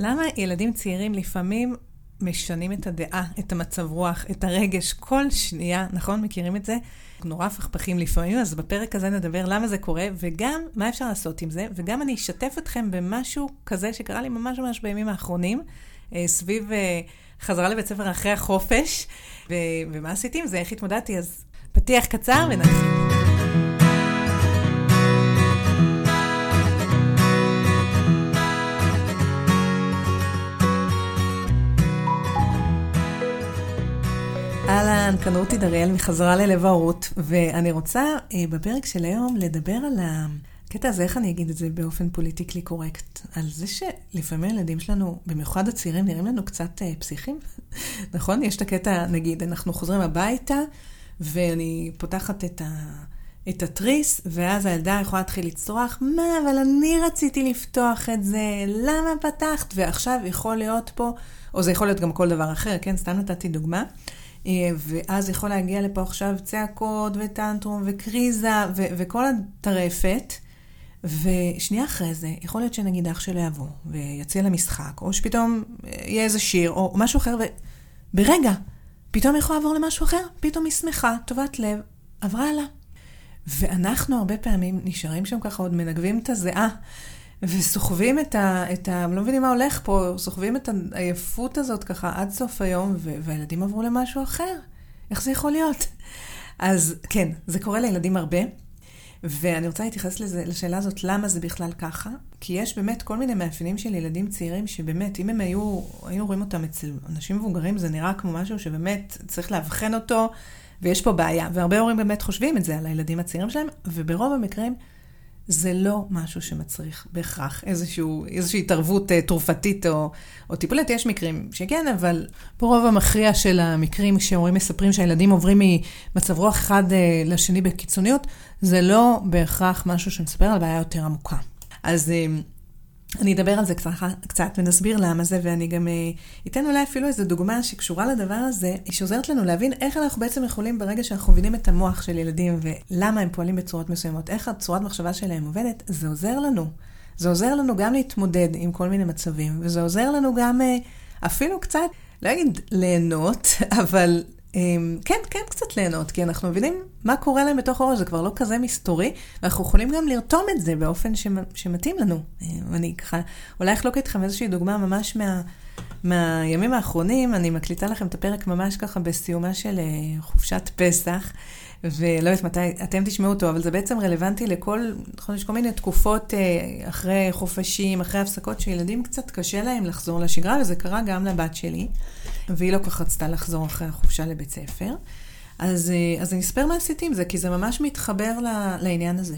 למה ילדים צעירים לפעמים משנים את הדעה, את המצב רוח, את הרגש, כל שנייה, נכון? מכירים את זה? נורא פכפכים לפעמים, אז בפרק הזה נדבר למה זה קורה, וגם מה אפשר לעשות עם זה, וגם אני אשתף אתכם במשהו כזה שקרה לי ממש ממש בימים האחרונים, אה, סביב אה, חזרה לבית ספר אחרי החופש, ו- ומה עשיתי עם זה, איך התמודדתי, אז פתיח קצר ונתחיל. כאן רותי דריאל מחזרה ללב ההורות, ואני רוצה אה, בפרק של היום לדבר על הקטע הזה, איך אני אגיד את זה באופן פוליטיקלי קורקט, על זה שלפעמים הילדים שלנו, במיוחד הצעירים, נראים לנו קצת אה, פסיכים, נכון? יש את הקטע, נגיד, אנחנו חוזרים הביתה, ואני פותחת את ה... את התריס, ואז הילדה יכולה להתחיל לצרוח, מה, אבל אני רציתי לפתוח את זה, למה פתחת? ועכשיו יכול להיות פה, או זה יכול להיות גם כל דבר אחר, כן? סתם נתתי דוגמה. אה, ואז יכול להגיע לפה עכשיו צעקות וטנטרום וקריזה ו- וכל הטרפת. ושנייה אחרי זה, יכול להיות שנגיד אח שלו יבוא ויציע למשחק, או שפתאום אה, יהיה איזה שיר, או משהו אחר, וברגע, פתאום יכול לעבור למשהו אחר, פתאום היא שמחה, טובת לב, עברה הלאה. ואנחנו הרבה פעמים נשארים שם ככה, עוד מנגבים את הזיעה, וסוחבים את ה... את ה לא מבינים מה הולך פה, סוחבים את העייפות הזאת ככה עד סוף היום, והילדים עברו למשהו אחר. איך זה יכול להיות? אז כן, זה קורה לילדים הרבה, ואני רוצה להתייחס לזה, לשאלה הזאת, למה זה בכלל ככה? כי יש באמת כל מיני מאפיינים של ילדים צעירים, שבאמת, אם הם היו, היינו רואים אותם אצל אנשים מבוגרים, זה נראה כמו משהו שבאמת צריך לאבחן אותו, ויש פה בעיה. והרבה הורים באמת חושבים את זה על הילדים הצעירים שלהם, וברוב המקרים, זה לא משהו שמצריך בהכרח איזשהו, איזושהי התערבות uh, תרופתית או, או טיפולית. יש מקרים שכן, אבל ברוב המכריע של המקרים שהורים מספרים שהילדים עוברים ממצב רוח אחד uh, לשני בקיצוניות, זה לא בהכרח משהו שמספר על בעיה יותר עמוקה. אז uh, אני אדבר על זה קצת, קצת ונסביר למה זה, ואני גם אה, אתן אולי אפילו איזו דוגמה שקשורה לדבר הזה, שעוזרת לנו להבין איך אנחנו בעצם יכולים, ברגע שאנחנו מבינים את המוח של ילדים ולמה הם פועלים בצורות מסוימות, איך הצורת מחשבה שלהם עובדת, זה עוזר לנו. זה עוזר לנו גם להתמודד עם כל מיני מצבים, וזה עוזר לנו גם אה, אפילו קצת, לא אגיד ליהנות, אבל כן, כן קצת ליהנות, כי אנחנו מבינים מה קורה להם בתוך הראש, זה כבר לא כזה מסתורי, ואנחנו יכולים גם לרתום את זה באופן שמתאים לנו. אמ, אני ככה, אולי אחלוק איתכם איזושהי דוגמה ממש מה, מהימים האחרונים, אני מקליטה לכם את הפרק ממש ככה בסיומה של אה, חופשת פסח. ולא יודעת מתי אתם תשמעו אותו, אבל זה בעצם רלוונטי לכל, נכון, יש כל מיני תקופות אה, אחרי חופשים, אחרי הפסקות, שילדים קצת קשה להם לחזור לשגרה, וזה קרה גם לבת שלי, והיא לא כל כך רצתה לחזור אחרי החופשה לבית ספר. אז, אה, אז אני אספר מה עשיתי עם זה, כי זה ממש מתחבר לעניין הזה.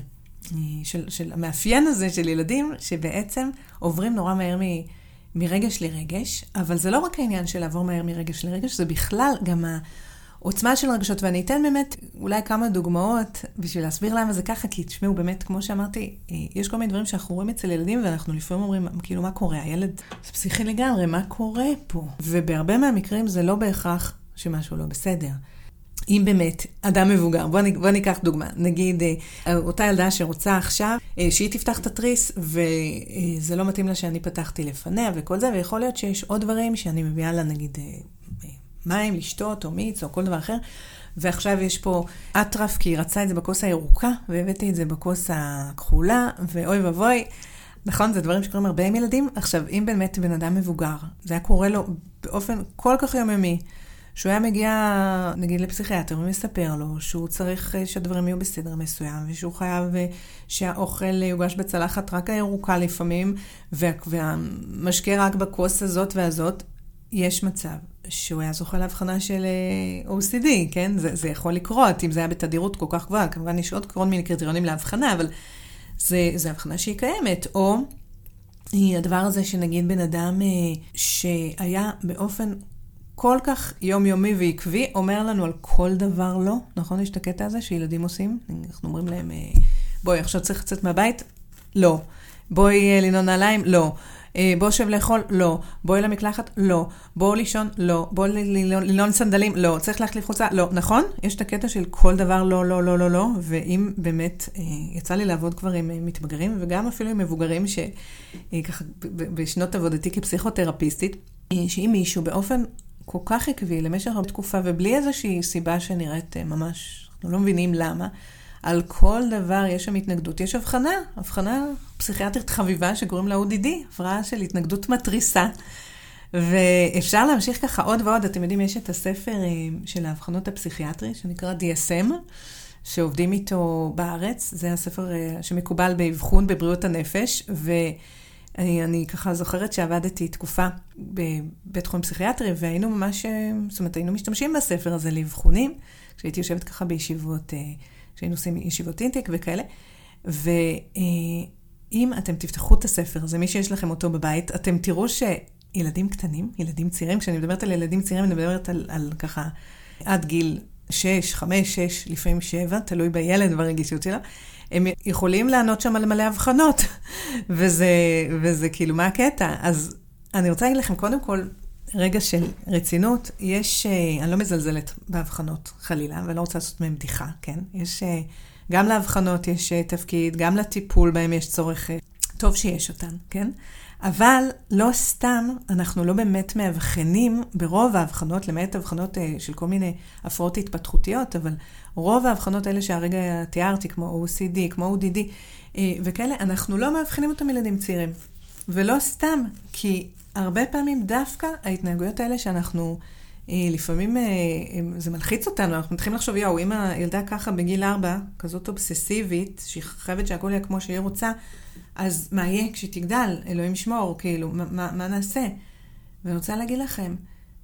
אה, של, של המאפיין הזה של ילדים, שבעצם עוברים נורא מהר מ... מרגש לרגש, אבל זה לא רק העניין של לעבור מהר מרגש לרגש, זה בכלל גם עוצמה של רגשות, ואני אתן באמת אולי כמה דוגמאות בשביל להסביר למה זה ככה, כי תשמעו, באמת, כמו שאמרתי, אה, יש כל מיני דברים שאנחנו רואים אצל ילדים, ואנחנו לפעמים אומרים, כאילו, מה קורה? הילד זה פסיכי לגמרי, מה קורה פה? ובהרבה מהמקרים זה לא בהכרח שמשהו לא בסדר. אם באמת אדם מבוגר, בוא, בוא ניקח דוגמה, נגיד אה, אותה ילדה שרוצה עכשיו אה, שהיא תפתח את התריס וזה לא מתאים לה שאני פתחתי לפניה וכל זה, ויכול להיות שיש עוד דברים שאני מביאה לה נגיד מים לשתות או מיץ או כל דבר אחר. ועכשיו יש פה אטרף, כי היא רצה את זה בכוס הירוקה, והבאתי את זה בכוס הכחולה, ואוי ואבוי. נכון, זה דברים שקורים הרבה עם ילדים. עכשיו, אם באמת בן אדם מבוגר, זה היה קורה לו באופן כל כך יומיומי, שהוא היה מגיע, נגיד, לפסיכיאטר ומספר לו שהוא צריך אה, שהדברים יהיו בסדר מסוים, ושהוא חייב אה, שהאוכל יוגש בצלחת רק הירוקה לפעמים, וה, והמשקה רק בכוס הזאת והזאת, יש מצב שהוא היה זוכה להבחנה של אה, OCD, כן? זה, זה יכול לקרות, אם זה היה בתדירות כל כך גבוהה. כמובן, יש עוד כל מיני קריטריונים להבחנה, אבל זה הבחנה שהיא קיימת. או הדבר הזה שנגיד בן אדם אה, שהיה באופן כל כך יומיומי ועקבי, אומר לנו על כל דבר לא, נכון? יש את הקטע הזה שילדים עושים, אנחנו אומרים להם, אה, בואי, עכשיו צריך לצאת מהבית? לא. בואי לנעול נעליים? לא. אה, בוא שב לאכול, לא. בואי למקלחת, לא. בואו לישון, לא. בואו לנעול סנדלים, לא. צריך להחליף חולצה, לא. נכון? יש את הקטע של כל דבר לא, לא, לא, לא, לא, ואם באמת, אה, יצא לי לעבוד כבר עם מתבגרים, וגם אפילו עם מבוגרים, שככה בשנות עבודתי כפסיכותרפיסטית, שאם מישהו באופן כל כך עקבי למשך הרבה תקופה, ובלי איזושהי סיבה שנראית ממש, אנחנו לא מבינים למה, על כל דבר יש שם התנגדות. יש הבחנה, הבחנה פסיכיאטרית חביבה שקוראים לה ODD, הפרעה של התנגדות מתריסה. ואפשר להמשיך ככה עוד ועוד. אתם יודעים, יש את הספר אה, של האבחנות הפסיכיאטרי, שנקרא DSM, שעובדים איתו בארץ. זה הספר אה, שמקובל באבחון בבריאות הנפש, ואני ככה זוכרת שעבדתי תקופה בבית חולים פסיכיאטרי, והיינו ממש, אה, זאת אומרת, היינו משתמשים בספר הזה לאבחונים, כשהייתי יושבת ככה בישיבות שהיינו עושים ישיבות אינטק וכאלה. ואם אתם תפתחו את הספר הזה, מי שיש לכם אותו בבית, אתם תראו שילדים קטנים, ילדים צעירים, כשאני מדברת על ילדים צעירים, אני מדברת על, על ככה עד גיל 6, 5, 6, לפעמים 7, תלוי בילד ברגישות שלו, הם יכולים לענות שם על מלא הבחנות, וזה, וזה כאילו, מה הקטע? אז אני רוצה להגיד לכם, קודם כל, רגע של רצינות, יש, אה, אני לא מזלזלת בהבחנות, חלילה, ואני לא רוצה לעשות מהן בדיחה, כן? יש, אה, גם להבחנות יש אה, תפקיד, גם לטיפול בהן יש צורך, טוב שיש אותן, כן? אבל לא סתם, אנחנו לא באמת מאבחנים ברוב ההבחנות, למעט הבחנות של כל מיני הפרעות התפתחותיות, אבל רוב ההבחנות האלה שהרגע תיארתי, כמו OCD, כמו ODD וכאלה, אנחנו לא מאבחנים אותם ילדים צעירים. ולא סתם, כי הרבה פעמים דווקא ההתנהגויות האלה שאנחנו, אה, לפעמים אה, זה מלחיץ אותנו, אנחנו מתחילים לחשוב, יואו, אם הילדה ככה בגיל ארבע, כזאת אובססיבית, שהיא חייבת שהכל יהיה כמו שהיא רוצה, אז מה יהיה כשהיא תגדל? אלוהים ישמור, כאילו, מה, מה, נעשה? ואני רוצה להגיד לכם,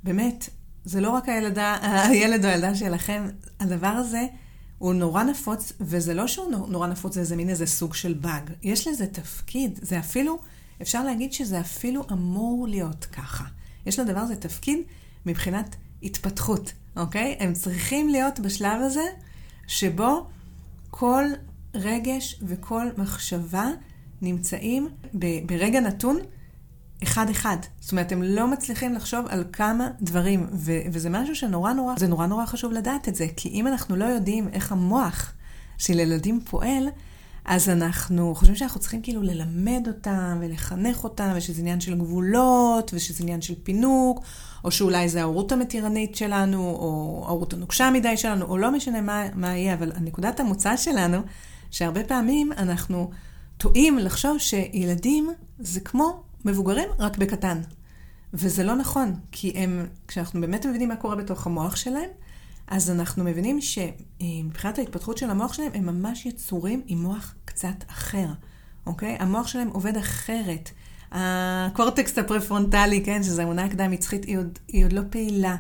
באמת, זה לא רק הילדה, הילד או הילדה שלכם, הדבר הזה הוא נורא נפוץ, וזה לא שהוא נורא נפוץ, זה מין איזה סוג של באג. יש לזה תפקיד, זה אפילו... אפשר להגיד שזה אפילו אמור להיות ככה. יש לדבר הזה תפקיד מבחינת התפתחות, אוקיי? הם צריכים להיות בשלב הזה שבו כל רגש וכל מחשבה נמצאים ברגע נתון אחד-אחד. זאת אומרת, הם לא מצליחים לחשוב על כמה דברים, ו- וזה משהו שנורא נורא, זה נורא נורא חשוב לדעת את זה, כי אם אנחנו לא יודעים איך המוח של ילדים פועל, אז אנחנו חושבים שאנחנו צריכים כאילו ללמד אותם ולחנך אותם, ושזה עניין של גבולות, ושזה עניין של פינוק, או שאולי זה ההורות המתירנית שלנו, או ההורות הנוקשה מדי שלנו, או לא משנה מה, מה יהיה, אבל נקודת המוצא שלנו, שהרבה פעמים אנחנו טועים לחשוב שילדים זה כמו מבוגרים, רק בקטן. וזה לא נכון, כי הם, כשאנחנו באמת מבינים מה קורה בתוך המוח שלהם, אז אנחנו מבינים שמבחינת ההתפתחות של המוח שלהם, הם ממש יצורים עם מוח קצת אחר, אוקיי? המוח שלהם עובד אחרת. הקורטקסט הפרפרונטלי, כן, שזו אמונה הקדם-מצחית, היא, היא עוד לא פעילה.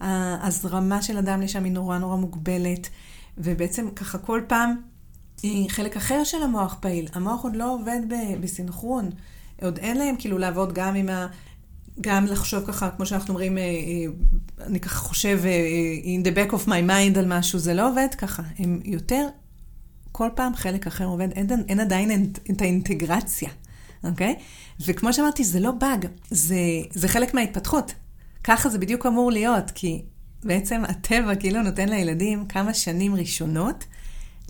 ההזרמה של הדם לשם היא נורא נורא מוגבלת, ובעצם ככה כל פעם היא חלק אחר של המוח פעיל. המוח עוד לא עובד בסינכרון. עוד אין להם כאילו לעבוד גם עם ה... גם לחשוב ככה, כמו שאנחנו אומרים, אה, אה, אני ככה חושב אה, in the back of my mind על משהו, זה לא עובד ככה. הם יותר, כל פעם חלק אחר עובד, אין, אין עדיין את האינטגרציה, אוקיי? וכמו שאמרתי, זה לא באג, זה, זה חלק מההתפתחות. ככה זה בדיוק אמור להיות, כי בעצם הטבע כאילו נותן לילדים כמה שנים ראשונות,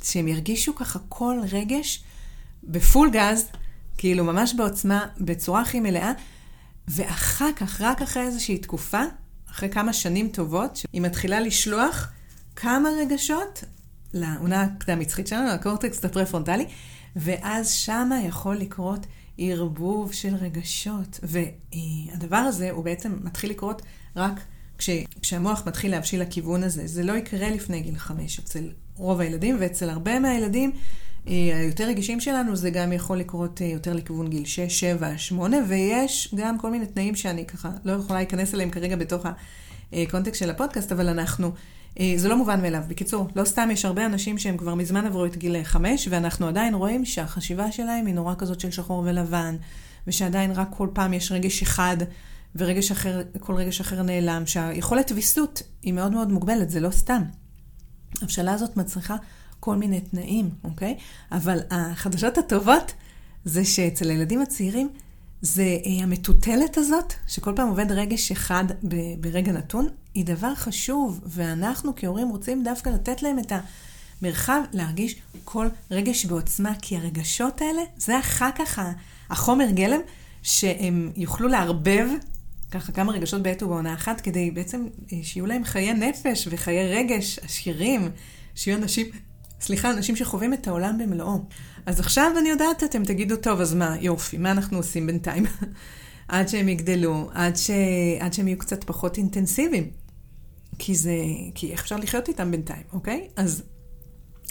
שהם ירגישו ככה כל רגש בפול גז, כאילו ממש בעוצמה, בצורה הכי מלאה. ואחר כך, רק אחרי איזושהי תקופה, אחרי כמה שנים טובות, היא מתחילה לשלוח כמה רגשות לעונה הקדם-מצחית שלנו, לקורטקסט הפרפרונטלי, ואז שמה יכול לקרות ערבוב של רגשות. והדבר הזה הוא בעצם מתחיל לקרות רק כש, כשהמוח מתחיל להבשיל לכיוון הזה. זה לא יקרה לפני גיל חמש אצל רוב הילדים, ואצל הרבה מהילדים היותר רגישים שלנו, זה גם יכול לקרות אה, יותר לכיוון גיל 6, 7, 8, ויש גם כל מיני תנאים שאני ככה לא יכולה להיכנס אליהם כרגע בתוך הקונטקסט של הפודקאסט, אבל אנחנו, אה, זה לא מובן מאליו. בקיצור, לא סתם יש הרבה אנשים שהם כבר מזמן עברו את גיל 5, ואנחנו עדיין רואים שהחשיבה שלהם היא נורא כזאת של שחור ולבן, ושעדיין רק כל פעם יש רגש אחד. ורגש אחר, כל רגש אחר נעלם, שהיכולת ויסות היא מאוד מאוד מוגבלת, זה לא סתם. ההבשלה הזאת מצריכה כל מיני תנאים, אוקיי? אבל החדשות הטובות זה שאצל הילדים הצעירים זה אה, המטוטלת הזאת, שכל פעם עובד רגש אחד ברגע נתון, היא דבר חשוב, ואנחנו כהורים רוצים דווקא לתת להם את המרחב להרגיש כל רגש בעוצמה, כי הרגשות האלה, זה אחר כך החומר גלם שהם יוכלו לערבב ככה כמה רגשות בעת ובעונה אחת, כדי בעצם אה, שיהיו להם חיי נפש וחיי רגש עשירים, שיהיו אנשים, סליחה, אנשים שחווים את העולם במלואו. אז עכשיו אני יודעת, אתם תגידו, טוב, אז מה, יופי, מה אנחנו עושים בינתיים? עד שהם יגדלו, עד, ש... עד שהם יהיו קצת פחות אינטנסיביים. כי זה, כי איך אפשר לחיות איתם בינתיים, אוקיי? אז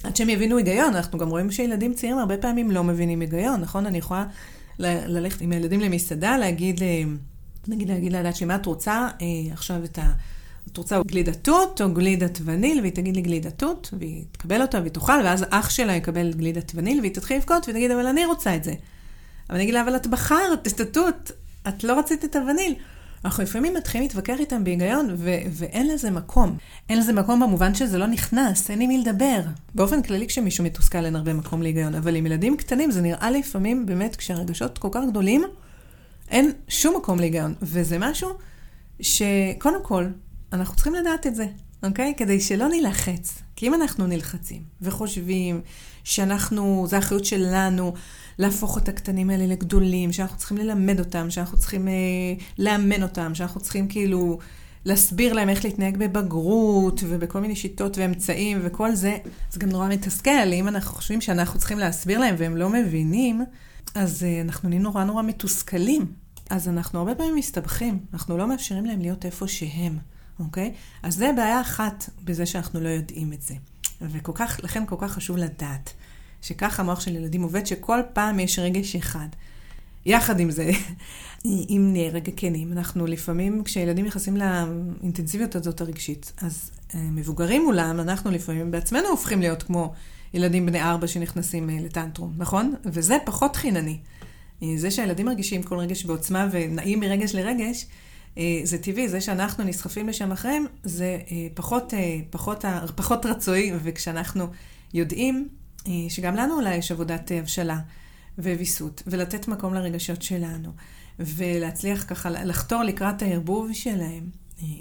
עד שהם יבינו היגיון, אנחנו גם רואים שילדים צעירים הרבה פעמים לא מבינים היגיון, נכון? אני יכולה ל- ללכת עם הילדים למסעדה, להגיד, נגיד להגיד לילד שלי, מה את רוצה אה, עכשיו את ה... את רוצה גלידת תות או גלידת וניל, והיא תגיד לי גלידת תות, והיא תקבל אותה והיא תאכל, ואז אח שלה יקבל גלידת וניל, והיא תתחיל לבכות ותגיד, אבל אני רוצה את זה. אבל אני אגיד לה, אבל את בחרת את התות, את לא רצית את הווניל. אנחנו לפעמים מתחילים להתווכח איתם בהיגיון, ו- ואין לזה מקום. אין לזה מקום במובן שזה לא נכנס, אין עם מי לדבר. באופן כללי, כשמישהו מתוסכל אין הרבה מקום להיגיון, אבל עם ילדים קטנים זה נראה לפעמים, באמת, כשהרגשות כל כך גדולים, אין שום מקום להיגיון. וזה משהו שקודם כל, אנחנו צריכים לדעת את זה, אוקיי? כדי שלא נילחץ. כי אם אנחנו נלחצים וחושבים שאנחנו, זו האחריות שלנו להפוך את הקטנים האלה לגדולים, שאנחנו צריכים ללמד אותם, שאנחנו צריכים אה, לאמן אותם, שאנחנו צריכים כאילו להסביר להם איך להתנהג בבגרות ובכל מיני שיטות ואמצעים וכל זה, זה גם נורא מתסכל. אם אנחנו חושבים שאנחנו צריכים להסביר להם והם לא מבינים, אז אה, אנחנו נהיים נורא נורא מתוסכלים. אז אנחנו הרבה פעמים מסתבכים, אנחנו לא מאפשרים להם להיות איפה שהם. אוקיי? אז זה בעיה אחת בזה שאנחנו לא יודעים את זה. וככל כך, לכן כל כך חשוב לדעת שככה המוח של ילדים עובד, שכל פעם יש רגש אחד. יחד עם זה, אם נהיה רגע כנים, אנחנו לפעמים, כשילדים נכנסים לאינטנסיביות הזאת הרגשית, אז אה, מבוגרים מולם, אנחנו לפעמים בעצמנו הופכים להיות כמו ילדים בני ארבע שנכנסים אה, לטנטרום, נכון? וזה פחות חינני. אה, זה שהילדים מרגישים כל רגש בעוצמה ונעים מרגש לרגש, זה טבעי, זה שאנחנו נסחפים לשם אחריהם, זה אה, פחות, אה, פחות, פחות רצוי, וכשאנחנו יודעים שגם לנו אולי יש עבודת הבשלה וויסות, ולתת מקום לרגשות שלנו, ולהצליח ככה לחתור לקראת הערבוב שלהם,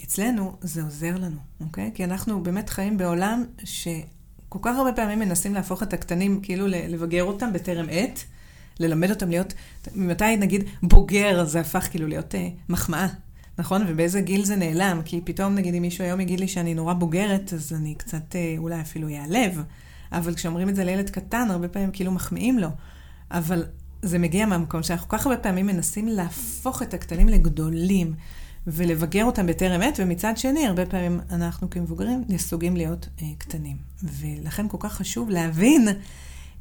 אצלנו זה עוזר לנו, אוקיי? כי אנחנו באמת חיים בעולם שכל כך הרבה פעמים מנסים להפוך את הקטנים, כאילו לבגר אותם בטרם עת. ללמד אותם להיות, ממתי נגיד בוגר זה הפך כאילו להיות אה, מחמאה, נכון? ובאיזה גיל זה נעלם? כי פתאום, נגיד, אם מישהו היום יגיד לי שאני נורא בוגרת, אז אני קצת אה, אולי אפילו אעלב. אבל כשאומרים את זה לילד קטן, הרבה פעמים כאילו מחמיאים לו. אבל זה מגיע מהמקום שאנחנו כל כך הרבה פעמים מנסים להפוך את הקטנים לגדולים ולבגר אותם בטרם עת, ומצד שני, הרבה פעמים אנחנו כמבוגרים נסוגים להיות אה, קטנים. ולכן כל כך חשוב להבין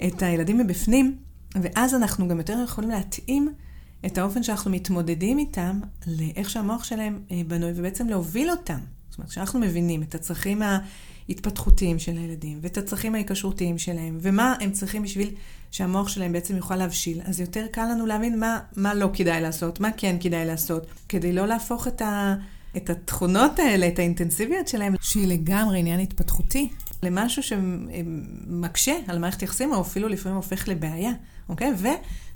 את הילדים מבפנים, ואז אנחנו גם יותר יכולים להתאים את האופן שאנחנו מתמודדים איתם לאיך שהמוח שלהם אה, בנוי, ובעצם להוביל אותם. זאת אומרת, כשאנחנו מבינים את הצרכים ההתפתחותיים של הילדים, ואת הצרכים ההיקשרותיים שלהם, ומה הם צריכים בשביל שהמוח שלהם בעצם יוכל להבשיל, אז יותר קל לנו להבין מה, מה לא כדאי לעשות, מה כן כדאי לעשות, כדי לא להפוך את, ה, את התכונות האלה, את האינטנסיביות שלהם, שהיא לגמרי עניין התפתחותי, למשהו שמקשה על מערכת יחסים, או אפילו לפעמים הופך לבעיה, אוקיי?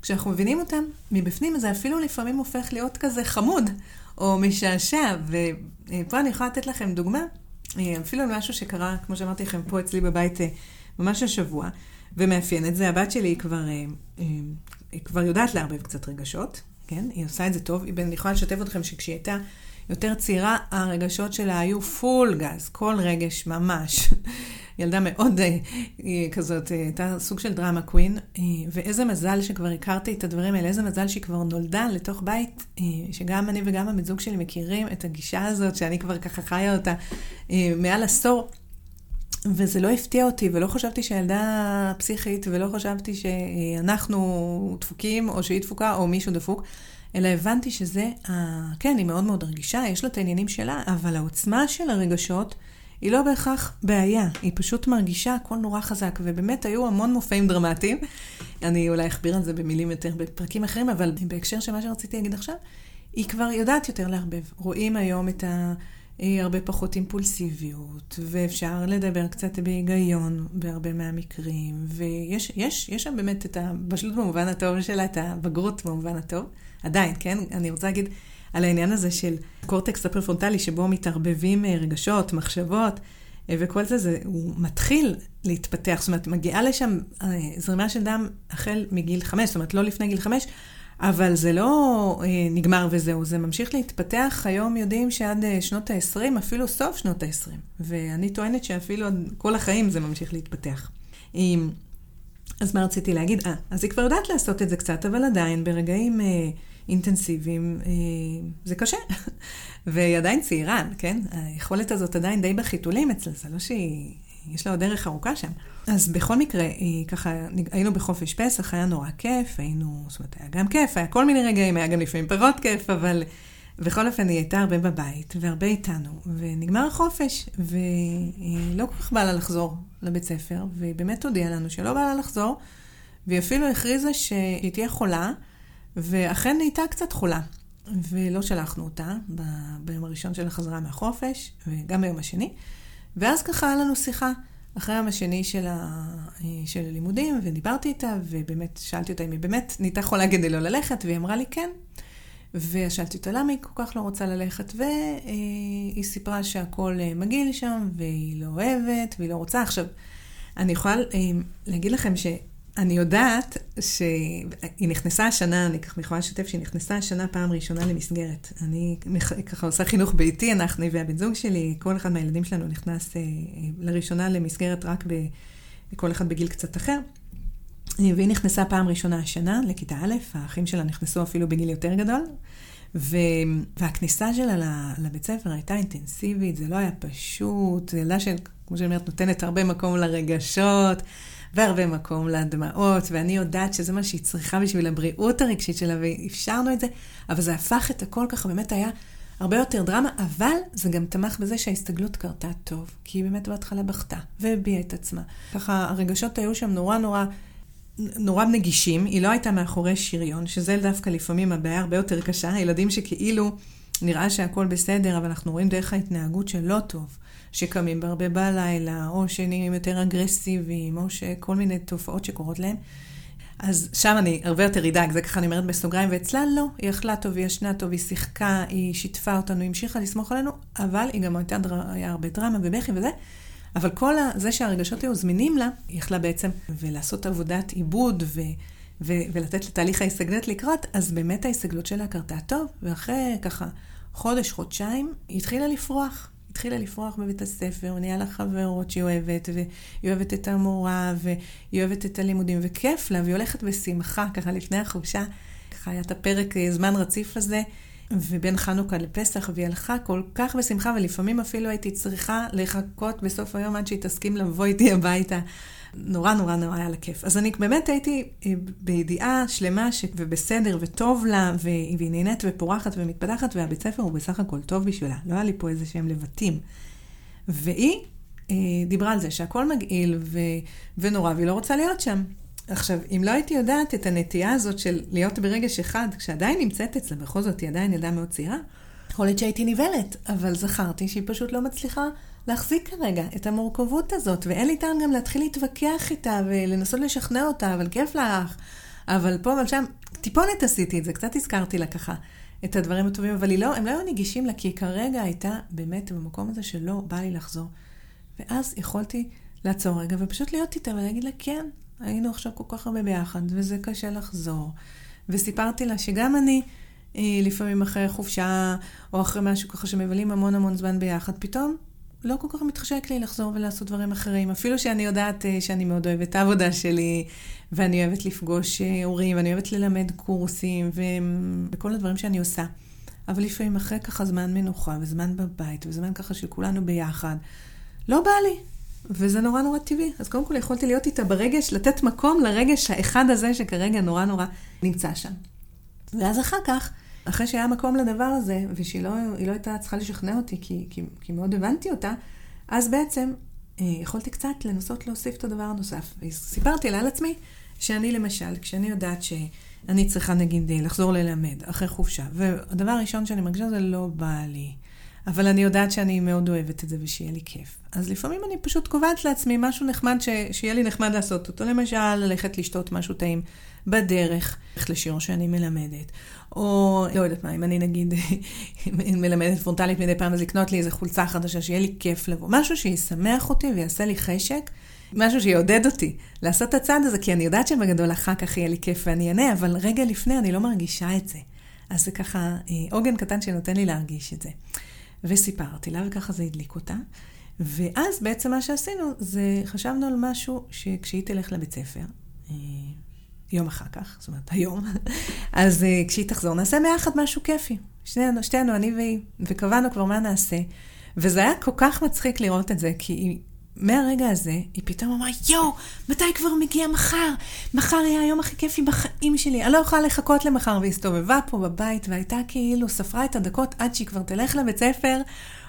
וכשאנחנו מבינים אותם מבפנים, זה אפילו לפעמים הופך להיות כזה חמוד, או משעשע. ופה אני יכולה לתת לכם דוגמה, אפילו על משהו שקרה, כמו שאמרתי לכם, פה אצלי בבית ממש השבוע, ומאפיין את זה. הבת שלי היא כבר, היא כבר יודעת לערבב קצת רגשות, כן? היא עושה את זה טוב. אני יכולה לשתף אתכם שכשהיא הייתה יותר צעירה, הרגשות שלה היו פול גז, כל רגש ממש. ילדה מאוד אה, כזאת, אה, הייתה סוג של דרמה קווין, אה, ואיזה מזל שכבר הכרתי את הדברים האלה, איזה מזל שהיא כבר נולדה לתוך בית, אה, שגם אני וגם הבת זוג שלי מכירים את הגישה הזאת, שאני כבר ככה חיה אותה אה, מעל עשור. וזה לא הפתיע אותי, ולא חשבתי שהילדה פסיכית, ולא חשבתי שאנחנו דפוקים, או שהיא דפוקה, או מישהו דפוק. אלא הבנתי שזה, ה... כן, היא מאוד מאוד רגישה, יש לה את העניינים שלה, אבל העוצמה של הרגשות היא לא בהכרח בעיה, היא פשוט מרגישה הכל נורא חזק, ובאמת היו המון מופעים דרמטיים. אני אולי אכביר על זה במילים יותר בפרקים אחרים, אבל בהקשר של מה שרציתי להגיד עכשיו, היא כבר יודעת יותר לערבב. רואים היום את ה... אה, הרבה פחות אימפולסיביות, ואפשר לדבר קצת בהיגיון בהרבה מהמקרים, ויש יש, יש שם באמת את הבשלות במובן הטוב שלה, את הבגרות במובן הטוב. עדיין, כן? אני רוצה להגיד על העניין הזה של קורטקס הפרפרונטלי, שבו מתערבבים אה, רגשות, מחשבות, אה, וכל זה, זה, הוא מתחיל להתפתח, זאת אומרת, מגיעה לשם אה, זרימה של דם החל מגיל חמש, זאת אומרת, לא לפני גיל חמש, אבל זה לא נגמר וזהו, זה ממשיך להתפתח. היום יודעים שעד שנות ה-20, אפילו סוף שנות ה-20. ואני טוענת שאפילו כל החיים זה ממשיך להתפתח. אז מה רציתי להגיד? אה, אז היא כבר יודעת לעשות את זה קצת, אבל עדיין, ברגעים אה, אינטנסיביים, אה, זה קשה. והיא עדיין צעירה, כן? היכולת הזאת עדיין די בחיתולים אצלה, זה לא שהיא... יש לה עוד דרך ארוכה שם. אז בכל מקרה, ככה, היינו בחופש פסח, היה נורא כיף, היינו, זאת אומרת, היה גם כיף, היה כל מיני רגעים, היה גם לפעמים פחות כיף, אבל בכל אופן היא הייתה הרבה בבית, והרבה איתנו, ונגמר החופש, והיא לא כל כך באה לה לחזור לבית ספר, והיא באמת הודיעה לנו שלא באה לה לחזור, והיא אפילו הכריזה שהיא תהיה חולה, ואכן נהייתה קצת חולה. ולא שלחנו אותה ביום הראשון של החזרה מהחופש, וגם ביום השני. ואז ככה היה לנו שיחה אחרי היום השני של, ה... של הלימודים, ודיברתי איתה, ובאמת שאלתי אותה אם היא באמת נהייתה חולה כדי לא ללכת, והיא אמרה לי כן. ושאלתי אותה למה היא כל כך לא רוצה ללכת, והיא סיפרה שהכל אה, מגעיל שם, והיא לא אוהבת, והיא לא רוצה. עכשיו, אני יכולה אה, להגיד לכם ש... אני יודעת שהיא נכנסה השנה, אני ככה יכולה לשתף שהיא נכנסה השנה פעם ראשונה למסגרת. אני ככה עושה חינוך ביתי, אנחנו והבן זוג שלי, כל אחד מהילדים שלנו נכנס אה, לראשונה למסגרת רק בכל אחד בגיל קצת אחר. והיא נכנסה פעם ראשונה השנה לכיתה א', האחים שלה נכנסו אפילו בגיל יותר גדול, ו... והכניסה שלה לבית ספר הייתה אינטנסיבית, זה לא היה פשוט, זו ילדה שכמו שאני אומרת, נותנת הרבה מקום לרגשות. והרבה מקום לדמעות, ואני יודעת שזה מה שהיא צריכה בשביל הבריאות הרגשית שלה, ואפשרנו את זה, אבל זה הפך את הכל ככה, באמת היה הרבה יותר דרמה, אבל זה גם תמך בזה שההסתגלות קרתה טוב, כי היא באמת בהתחלה בכתה, והביעה את עצמה. ככה הרגשות היו שם נורא נורא נורא נגישים, היא לא הייתה מאחורי שריון, שזה דווקא לפעמים הבעיה הרבה יותר קשה, הילדים שכאילו נראה שהכל בסדר, אבל אנחנו רואים דרך ההתנהגות שלא טוב, שקמים בהרבה בלילה, או שנהיים יותר אגרסיביים, או שכל מיני תופעות שקורות להם. אז שם אני הרבה יותר אדאג, זה ככה אני אומרת בסוגריים, ואצלה לא, היא אכלה טוב, היא ישנה טוב, היא שיחקה, היא שיתפה אותנו, היא המשיכה לסמוך עלינו, אבל היא גם הייתה, היה הרבה דרמה ובכי וזה. אבל כל זה שהרגשות היו זמינים לה, היא יכלה בעצם ולעשות עבודת עיבוד ו, ו, ולתת לתהליך ההסתגלות לקרות, אז באמת ההסתגלות שלה קרתה טוב, ואחרי ככה חודש, חודשיים, היא התחילה לפרוח. התחילה לפרוח בבית הספר, ונהיה לה חברות שהיא אוהבת, והיא אוהבת את המורה, והיא אוהבת את הלימודים, וכיף לה, והיא הולכת בשמחה, ככה לפני החופשה. ככה היה את הפרק אה, זמן רציף הזה. ובין חנוכה לפסח, והיא הלכה כל כך בשמחה, ולפעמים אפילו הייתי צריכה לחכות בסוף היום עד שהיא תסכים לבוא איתי הביתה. נורא נורא נורא היה לה כיף. אז אני באמת הייתי אה, בידיעה שלמה ש... ובסדר וטוב לה, והיא נהנית ופורחת ומתפתחת, והבית ספר הוא בסך הכל טוב בשבילה. לא היה לי פה איזה שהם לבטים. והיא אה, דיברה על זה שהכל מגעיל ו... ונורא, והיא לא רוצה להיות שם. עכשיו, אם לא הייתי יודעת את הנטייה הזאת של להיות ברגש אחד, כשעדיין נמצאת אצלה, בכל זאת היא עדיין ילדה מאוד צעירה, יכול להיות שהייתי נבהלת, אבל זכרתי שהיא פשוט לא מצליחה להחזיק כרגע את המורכבות הזאת, ואין לי טעם גם להתחיל להתווכח איתה ולנסות לשכנע אותה, אבל כיף לך, אבל פה אבל שם, טיפונת עשיתי את זה, קצת הזכרתי לה ככה את הדברים הטובים, אבל לא, הם לא היו נגישים לה, כי כרגע הייתה באמת במקום הזה שלא בא לי לחזור. ואז יכולתי לעצור רגע ופשוט להיות איתה ולהגיד לה, כן, היינו עכשיו כל כך הרבה ביחד, וזה קשה לחזור. וסיפרתי לה שגם אני, אה, לפעמים אחרי חופשה, או אחרי משהו ככה שמבלים המון המון זמן ביחד, פתאום לא כל כך מתחשק לי לחזור ולעשות דברים אחרים. אפילו שאני יודעת אה, שאני מאוד אוהבת את העבודה שלי, ואני אוהבת לפגוש אה, הורים, ואני אוהבת ללמד קורסים, וכל הדברים שאני עושה. אבל לפעמים אחרי ככה זמן מנוחה, וזמן בבית, וזמן ככה שכולנו ביחד, לא בא לי. וזה נורא נורא טבעי. אז קודם כל יכולתי להיות איתה ברגש, לתת מקום לרגש האחד הזה שכרגע נורא נורא נמצא שם. ואז אחר כך, אחרי שהיה מקום לדבר הזה, ושהיא לא, לא הייתה צריכה לשכנע אותי, כי, כי, כי מאוד הבנתי אותה, אז בעצם אה, יכולתי קצת לנסות להוסיף את הדבר הנוסף. וסיפרתי לה על עצמי, שאני למשל, כשאני יודעת שאני צריכה נגיד לחזור ללמד אחרי חופשה, והדבר הראשון שאני מרגישה זה לא בא לי. אבל אני יודעת שאני מאוד אוהבת את זה ושיהיה לי כיף. אז לפעמים אני פשוט קובעת לעצמי משהו נחמד ש... שיהיה לי נחמד לעשות אותו. למשל, ללכת לשתות משהו טעים בדרך, לשיעור שאני מלמדת. או לא יודעת מה, אם אני נגיד מלמדת פרונטלית מדי פעם, אז לקנות לי איזה חולצה חדשה, שיהיה לי כיף לבוא. משהו שישמח אותי ויעשה לי חשק. משהו שיעודד אותי לעשות את הצעד הזה, כי אני יודעת שבגדול אחר כך יהיה לי כיף ואני אענה, אבל רגע לפני אני לא מרגישה את זה. אז זה ככה אה, עוגן קטן שנותן לי להרגיש את זה. וסיפרתי לה, וככה זה הדליק אותה. ואז בעצם מה שעשינו, זה חשבנו על משהו שכשהיא תלך לבית ספר, אה, יום אחר כך, זאת אומרת היום, אז אה, כשהיא תחזור, נעשה ביחד משהו כיפי. שנינו, שתינו, אני והיא, וקבענו כבר מה נעשה. וזה היה כל כך מצחיק לראות את זה, כי היא מהרגע הזה, היא פתאום אמרה, יואו, מתי כבר מגיע מחר? מחר יהיה היום הכי כיפי בחיים שלי. אני לא יכולה לחכות למחר. והיא הסתובבה פה בבית, והייתה כאילו, ספרה את הדקות עד שהיא כבר תלך לבית ספר,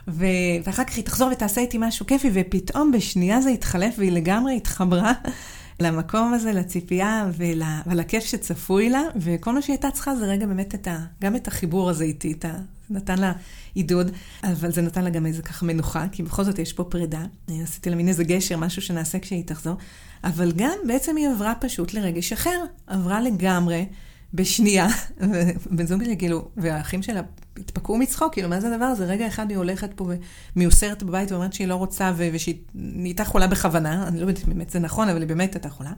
ו... ואחר כך היא תחזור ותעשה איתי משהו כיפי, ופתאום בשנייה זה התחלף, והיא לגמרי התחברה למקום הזה, לציפייה ול... ולכיף שצפוי לה, וכל מה שהיא הייתה צריכה זה רגע באמת את ה... גם את החיבור הזה איתי, את. נתן לה עידוד, אבל זה נתן לה גם איזה ככה מנוחה, כי בכל זאת יש פה פרידה. עשיתי לה מין איזה גשר, משהו שנעשה כשהיא תחזור. אבל גם בעצם היא עברה פשוט לרגש אחר, עברה לגמרי בשנייה. ובן זוג שלי, כאילו, והאחים שלה התפקעו מצחוק, כאילו, מה זה הדבר הזה? רגע אחד היא הולכת פה ומיוסרת בבית ואומרת שהיא לא רוצה ושהיא נהייתה חולה בכוונה, אני לא יודעת אם באמת זה נכון, אבל היא באמת הייתה חולה.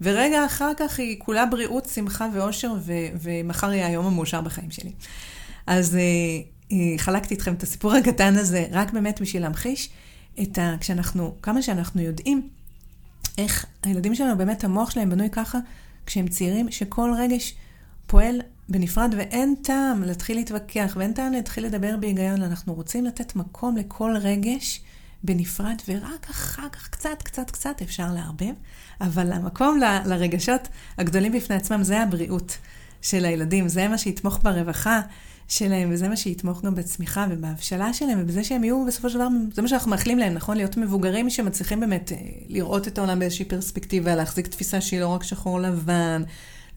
ורגע אחר כך היא כולה בריאות, שמחה ואושר, ו- ומחר יהיה היום המאושר בחיים שלי. אז אה, אה, חלקתי איתכם את הסיפור הקטן הזה, רק באמת בשביל להמחיש את ה... כשאנחנו, כמה שאנחנו יודעים איך הילדים שלנו, באמת המוח שלהם בנוי ככה, כשהם צעירים, שכל רגש פועל בנפרד ואין טעם להתחיל להתווכח ואין טעם להתחיל לדבר בהיגיון, אנחנו רוצים לתת מקום לכל רגש בנפרד, ורק אחר כך קצת, קצת, קצת אפשר לערבב, אבל המקום ל, לרגשות הגדולים בפני עצמם זה הבריאות של הילדים, זה מה שיתמוך ברווחה שלהם, וזה מה שיתמוך גם בצמיחה ובהבשלה שלהם, ובזה שהם יהיו בסופו של דבר, זה מה שאנחנו מאחלים להם, נכון? להיות מבוגרים שמצליחים באמת אה, לראות את העולם באיזושהי פרספקטיבה, להחזיק תפיסה שהיא לא רק שחור לבן,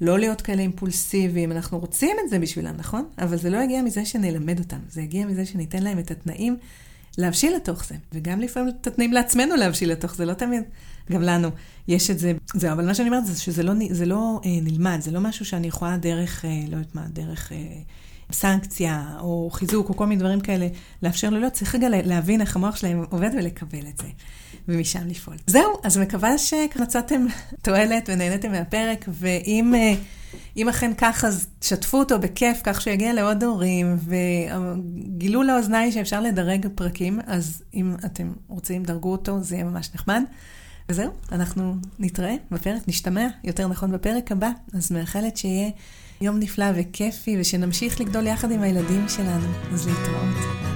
לא להיות כאלה אימפולסיביים, אנחנו רוצים את זה בשבילם, נכון? אבל זה לא הגיע מזה שנלמד אותם, זה הגיע מזה שניתן להם את התנאים להבשיל לתוך זה, וגם לפעמים את התנאים לעצמנו להבשיל לתוך זה, לא תמיד, גם לנו יש את זה. זהו, אבל מה שאני אומרת זה שזה לא, זה לא אה, נלמד, זה לא משהו שאני יכולה דרך, אה, לא יודעת מה, דרך... אה, סנקציה או חיזוק או כל מיני דברים כאלה, לאפשר לו להיות, צריך רגע להבין איך המוח שלהם עובד ולקבל את זה, ומשם לפעול. זהו, אז מקווה שמצאתם תועלת ונהניתם מהפרק, ואם אם אכן כך, אז שתפו אותו בכיף, כך שיגיע לעוד הורים, וגילו לאוזניי שאפשר לדרג פרקים, אז אם אתם רוצים, דרגו אותו, זה יהיה ממש נחמד. וזהו, אנחנו נתראה בפרק, נשתמע, יותר נכון, בפרק הבא. אז מאחלת שיהיה יום נפלא וכיפי, ושנמשיך לגדול יחד עם הילדים שלנו. אז להתראות.